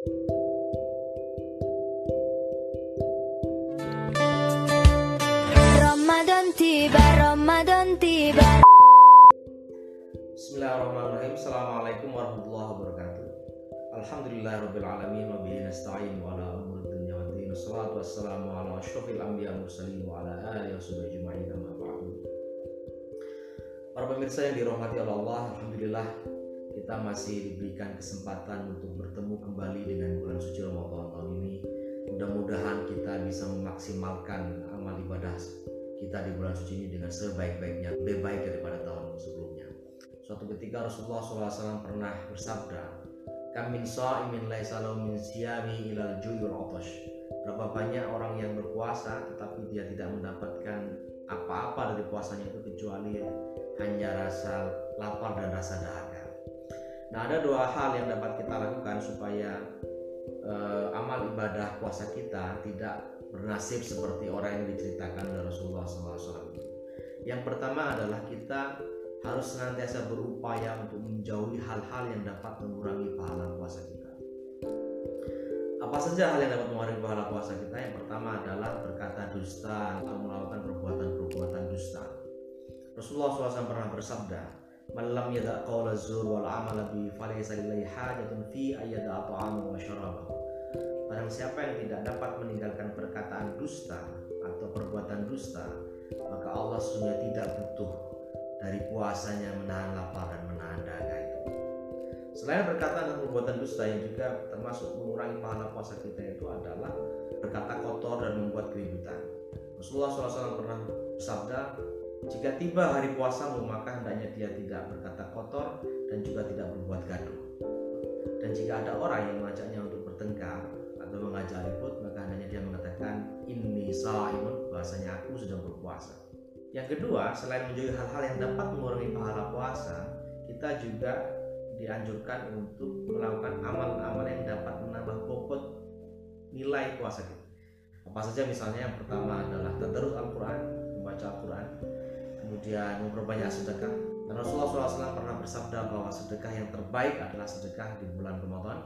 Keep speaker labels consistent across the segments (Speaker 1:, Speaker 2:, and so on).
Speaker 1: Ramadan tiba, Ramadan tiba.
Speaker 2: Bismillahirrahmanirrahim. Assalamualaikum warahmatullahi wabarakatuh. Alhamdulillahirabbil alamin wa bihi nasta'in wa ala umuri dunya waddin. Wassalatu wassalamu ala asyrofil anbiya mursalin wa ala alihi washabihi ajma'in. Para pemirsa yang dirahmati Allah, alhamdulillah kita masih diberikan kesempatan untuk bertemu kembali dengan bulan suci Ramadan tahun ini. Mudah-mudahan kita bisa memaksimalkan amal ibadah kita di bulan suci ini dengan sebaik-baiknya, lebih baik daripada tahun sebelumnya. Suatu ketika Rasulullah SAW pernah bersabda, Kamin sa'imin laisa lahu min siyami ilal juyul otosh. Berapa banyak orang yang berpuasa tetapi dia tidak mendapatkan apa-apa dari puasanya itu kecuali hanya rasa lapar dan rasa dahaga. Nah, ada dua hal yang dapat kita lakukan supaya eh, amal ibadah puasa kita tidak bernasib seperti orang yang diceritakan oleh Rasulullah SAW. Yang pertama adalah kita harus senantiasa berupaya untuk menjauhi hal-hal yang dapat mengurangi pahala puasa kita. Apa saja hal yang dapat mengurangi pahala puasa kita? Yang pertama adalah berkata dusta atau melakukan perbuatan-perbuatan dusta. Rasulullah SAW pernah bersabda, "Malam yada qawla zur wal amala bi falaysa lillahi hajatun fi ayyada ta'amu wa syarabahu." Barang siapa yang tidak dapat meninggalkan perkataan dusta atau perbuatan dusta, maka Allah sesungguhnya tidak butuh dari puasanya menahan lapar dan menahan dahaga itu. Selain perkataan dan perbuatan dusta yang juga termasuk mengurangi pahala puasa kita itu adalah berkata kotor dan membuat keributan. Rasulullah SAW pernah bersabda, jika tiba hari puasamu maka hendaknya dia tidak berkata kotor dan juga tidak berbuat gaduh. Dan jika ada orang yang mengajaknya untuk bertengkar atau mengajak ribut maka hendaknya dia mengatakan ini saimun bahasanya aku sedang berpuasa. Yang kedua, selain menjauhi hal-hal yang dapat mengurangi pahala puasa, kita juga dianjurkan untuk melakukan amal-amal yang dapat menambah bobot nilai puasa kita. Apa saja misalnya yang pertama adalah tadarus Al-Quran, membaca Al-Quran, kemudian memperbanyak sedekah. Dan Rasulullah SAW pernah bersabda bahwa sedekah yang terbaik adalah sedekah di bulan Ramadan.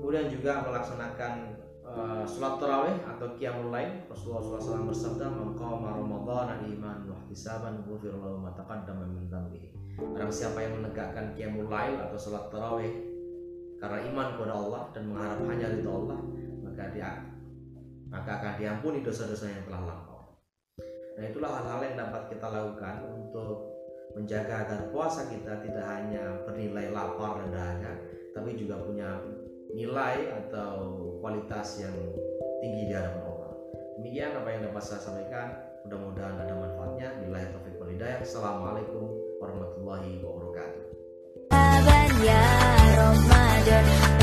Speaker 2: Kemudian juga melaksanakan uh, sholat tarawih atau qiyamul lail. Rasulullah SAW bersabda, "Man qama Ramadan iman wa ihtisaban ghufira lahu ma taqaddama min dhanbihi." Barang siapa yang menegakkan qiyamul lail atau sholat tarawih karena iman kepada Allah dan mengharap hanya ridho Allah, maka dia maka akan diampuni dosa-dosa yang telah lampau. Nah, itulah hal-hal yang dapat kita lakukan untuk menjaga agar puasa kita tidak hanya bernilai lapar dan dahaga, tapi juga punya nilai atau kualitas yang tinggi di hadapan Allah. Demikian apa yang dapat saya sampaikan. Mudah-mudahan ada manfaatnya. Bila taufik wal. Assalamualaikum warahmatullahi wabarakatuh.
Speaker 1: Ya Ramadan